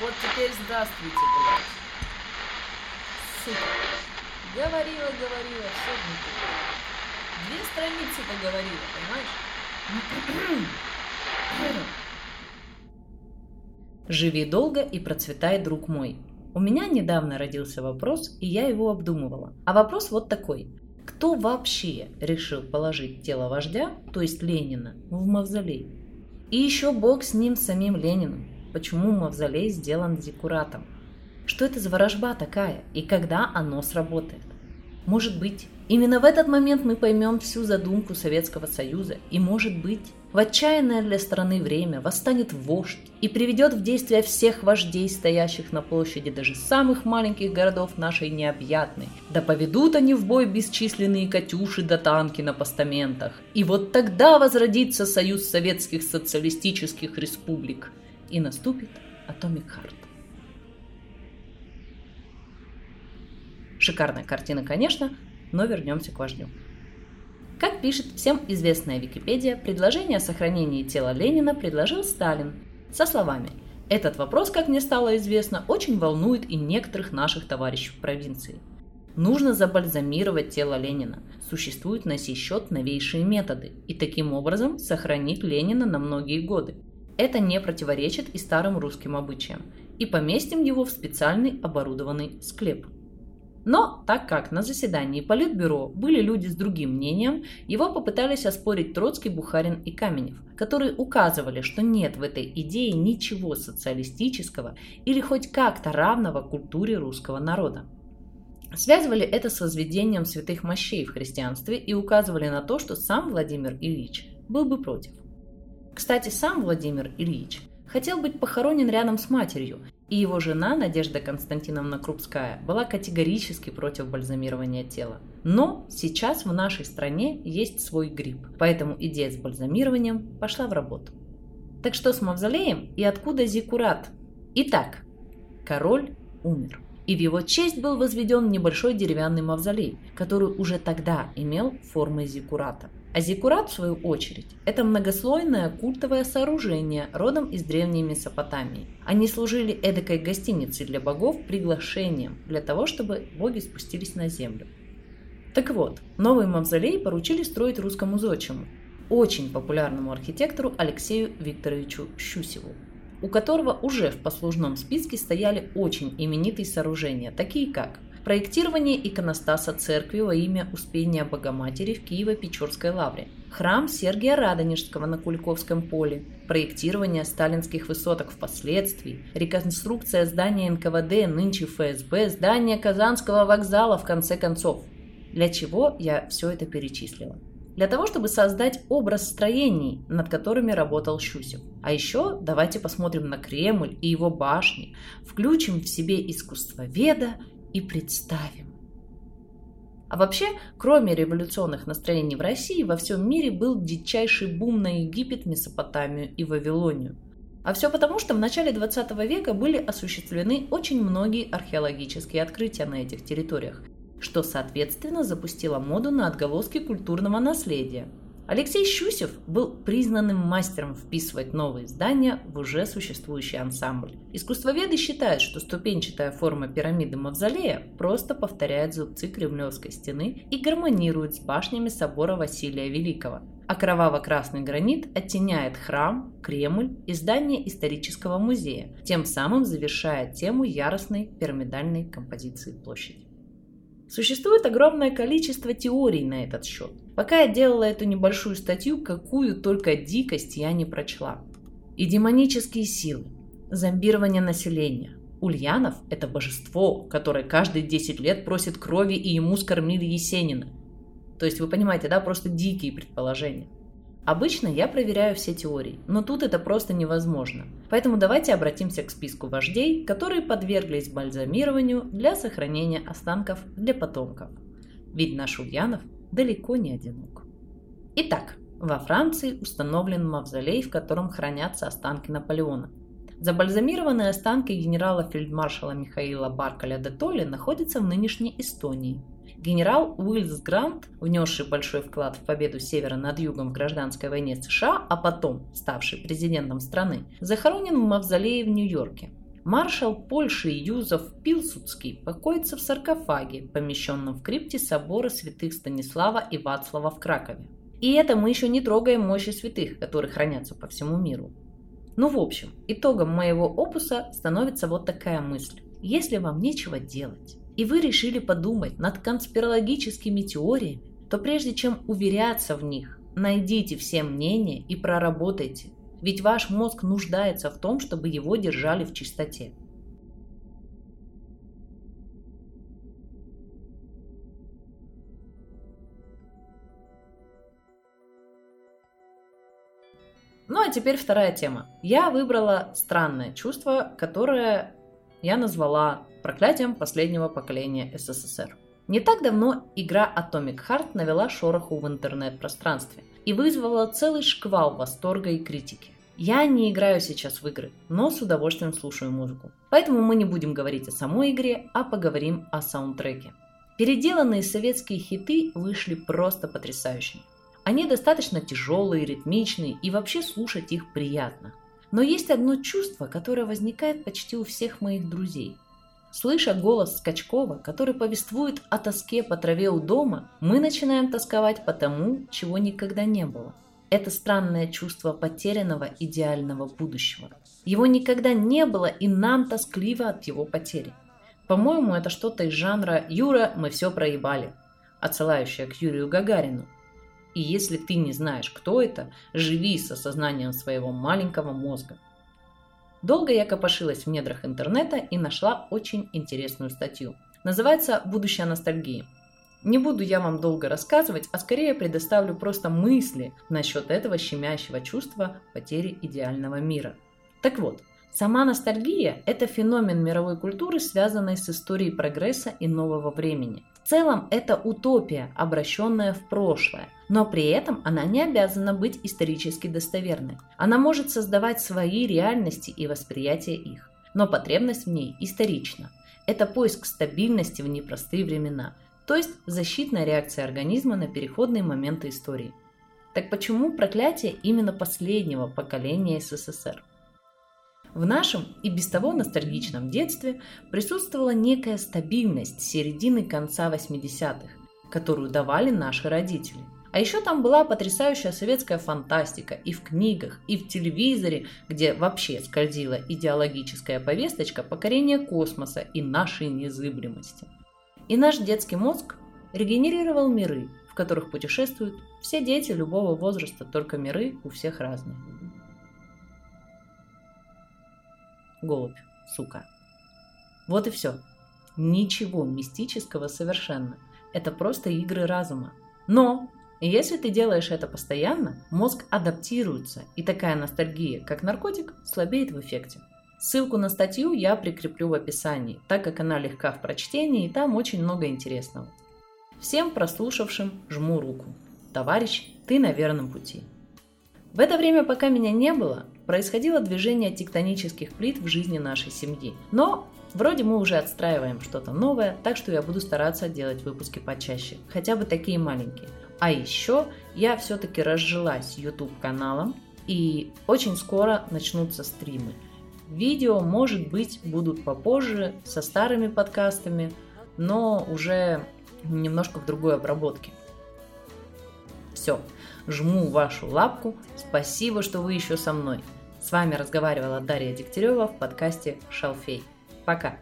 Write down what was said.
Вот теперь здравствуйте, блядь. Сука. Говорила, говорила, все не Две страницы поговорила, понимаешь? Живи долго и процветай, друг мой. У меня недавно родился вопрос, и я его обдумывала. А вопрос вот такой. Кто вообще решил положить тело вождя, то есть Ленина, в мавзолей? И еще бог с ним, самим Лениным. Почему мавзолей сделан декуратом? Что это за ворожба такая и когда оно сработает? Может быть, именно в этот момент мы поймем всю задумку Советского Союза и, может быть, в отчаянное для страны время восстанет вождь и приведет в действие всех вождей, стоящих на площади даже самых маленьких городов нашей необъятной. Да поведут они в бой бесчисленные катюши да танки на постаментах. И вот тогда возродится Союз Советских Социалистических Республик. И наступит Атомик Харт. Шикарная картина, конечно, но вернемся к вождю. Как пишет всем известная Википедия, предложение о сохранении тела Ленина предложил Сталин со словами «Этот вопрос, как мне стало известно, очень волнует и некоторых наших товарищей в провинции. Нужно забальзамировать тело Ленина. Существуют на сей счет новейшие методы, и таким образом сохранить Ленина на многие годы. Это не противоречит и старым русским обычаям. И поместим его в специальный оборудованный склеп – но так как на заседании Политбюро были люди с другим мнением, его попытались оспорить Троцкий, Бухарин и Каменев, которые указывали, что нет в этой идее ничего социалистического или хоть как-то равного культуре русского народа. Связывали это с возведением святых мощей в христианстве и указывали на то, что сам Владимир Ильич был бы против. Кстати, сам Владимир Ильич хотел быть похоронен рядом с матерью и его жена Надежда Константиновна Крупская была категорически против бальзамирования тела. Но сейчас в нашей стране есть свой грипп, поэтому идея с бальзамированием пошла в работу. Так что с мавзолеем и откуда зиккурат? Итак, король умер. И в его честь был возведен небольшой деревянный мавзолей, который уже тогда имел формы зиккурата. А зиккурат, в свою очередь, это многослойное культовое сооружение родом из древней Месопотамии. Они служили эдакой гостиницей для богов приглашением для того, чтобы боги спустились на землю. Так вот, новый мавзолей поручили строить русскому зодчему, очень популярному архитектору Алексею Викторовичу Щусеву, у которого уже в послужном списке стояли очень именитые сооружения, такие как Проектирование иконостаса церкви во имя Успения Богоматери в Киево-Печорской лавре. Храм Сергия Радонежского на Куликовском поле. Проектирование сталинских высоток впоследствии. Реконструкция здания НКВД, нынче ФСБ, здание Казанского вокзала в конце концов. Для чего я все это перечислила? Для того, чтобы создать образ строений, над которыми работал Щусев. А еще давайте посмотрим на Кремль и его башни, включим в себе искусство веда и представим. А вообще, кроме революционных настроений в России, во всем мире был дичайший бум на Египет, Месопотамию и Вавилонию. А все потому, что в начале 20 века были осуществлены очень многие археологические открытия на этих территориях, что, соответственно, запустило моду на отголоски культурного наследия – Алексей Щусев был признанным мастером вписывать новые здания в уже существующий ансамбль. Искусствоведы считают, что ступенчатая форма пирамиды Мавзолея просто повторяет зубцы Кремлевской стены и гармонирует с башнями собора Василия Великого. А кроваво-красный гранит оттеняет храм, Кремль и здание исторического музея, тем самым завершая тему яростной пирамидальной композиции площади. Существует огромное количество теорий на этот счет. Пока я делала эту небольшую статью, какую только дикость я не прочла. И демонические силы, зомбирование населения. Ульянов – это божество, которое каждые 10 лет просит крови и ему скормили Есенина. То есть вы понимаете, да, просто дикие предположения. Обычно я проверяю все теории, но тут это просто невозможно. Поэтому давайте обратимся к списку вождей, которые подверглись бальзамированию для сохранения останков для потомков. Ведь наш Ульянов далеко не одинок. Итак, во Франции установлен мавзолей, в котором хранятся останки Наполеона. Забальзамированные останки генерала-фельдмаршала Михаила Баркаля де Толли находятся в нынешней Эстонии – Генерал Уиллс Грант, внесший большой вклад в победу Севера над Югом в гражданской войне США, а потом ставший президентом страны, захоронен в мавзолее в Нью-Йорке. Маршал Польши Юзов Пилсудский покоится в саркофаге, помещенном в крипте собора святых Станислава и Вацлава в Кракове. И это мы еще не трогаем мощи святых, которые хранятся по всему миру. Ну, в общем, итогом моего опуса становится вот такая мысль. Если вам нечего делать, и вы решили подумать над конспирологическими теориями, то прежде чем уверяться в них, найдите все мнения и проработайте. Ведь ваш мозг нуждается в том, чтобы его держали в чистоте. Ну а теперь вторая тема. Я выбрала странное чувство, которое я назвала проклятием последнего поколения СССР. Не так давно игра Atomic Heart навела шороху в интернет-пространстве и вызвала целый шквал восторга и критики. Я не играю сейчас в игры, но с удовольствием слушаю музыку. Поэтому мы не будем говорить о самой игре, а поговорим о саундтреке. Переделанные советские хиты вышли просто потрясающими. Они достаточно тяжелые, ритмичные и вообще слушать их приятно. Но есть одно чувство, которое возникает почти у всех моих друзей. Слыша голос Скачкова, который повествует о тоске по траве у дома, мы начинаем тосковать по тому, чего никогда не было. Это странное чувство потерянного идеального будущего. Его никогда не было, и нам тоскливо от его потери. По-моему, это что-то из жанра «Юра, мы все проебали», отсылающее к Юрию Гагарину – и если ты не знаешь, кто это, живи с осознанием своего маленького мозга. Долго я копошилась в недрах интернета и нашла очень интересную статью. Называется «Будущая ностальгия». Не буду я вам долго рассказывать, а скорее предоставлю просто мысли насчет этого щемящего чувства потери идеального мира. Так вот, сама ностальгия – это феномен мировой культуры, связанный с историей прогресса и нового времени. Целом это утопия, обращенная в прошлое, но при этом она не обязана быть исторически достоверной. Она может создавать свои реальности и восприятие их, но потребность в ней исторична. Это поиск стабильности в непростые времена, то есть защитная реакция организма на переходные моменты истории. Так почему проклятие именно последнего поколения СССР? В нашем и без того ностальгичном детстве присутствовала некая стабильность середины конца 80-х, которую давали наши родители – а еще там была потрясающая советская фантастика и в книгах, и в телевизоре, где вообще скользила идеологическая повесточка покорения космоса и нашей незыблемости. И наш детский мозг регенерировал миры, в которых путешествуют все дети любого возраста, только миры у всех разные. Голубь, сука. Вот и все. Ничего мистического совершенно. Это просто игры разума. Но если ты делаешь это постоянно, мозг адаптируется, и такая ностальгия, как наркотик, слабеет в эффекте. Ссылку на статью я прикреплю в описании, так как она легка в прочтении и там очень много интересного. Всем прослушавшим жму руку. Товарищ, ты на верном пути. В это время, пока меня не было, происходило движение тектонических плит в жизни нашей семьи. Но вроде мы уже отстраиваем что-то новое, так что я буду стараться делать выпуски почаще, хотя бы такие маленькие. А еще я все-таки разжилась YouTube каналом и очень скоро начнутся стримы. Видео, может быть, будут попозже со старыми подкастами, но уже немножко в другой обработке. Все, жму вашу лапку. Спасибо, что вы еще со мной. С вами разговаривала Дарья Дегтярева в подкасте «Шалфей». Пока!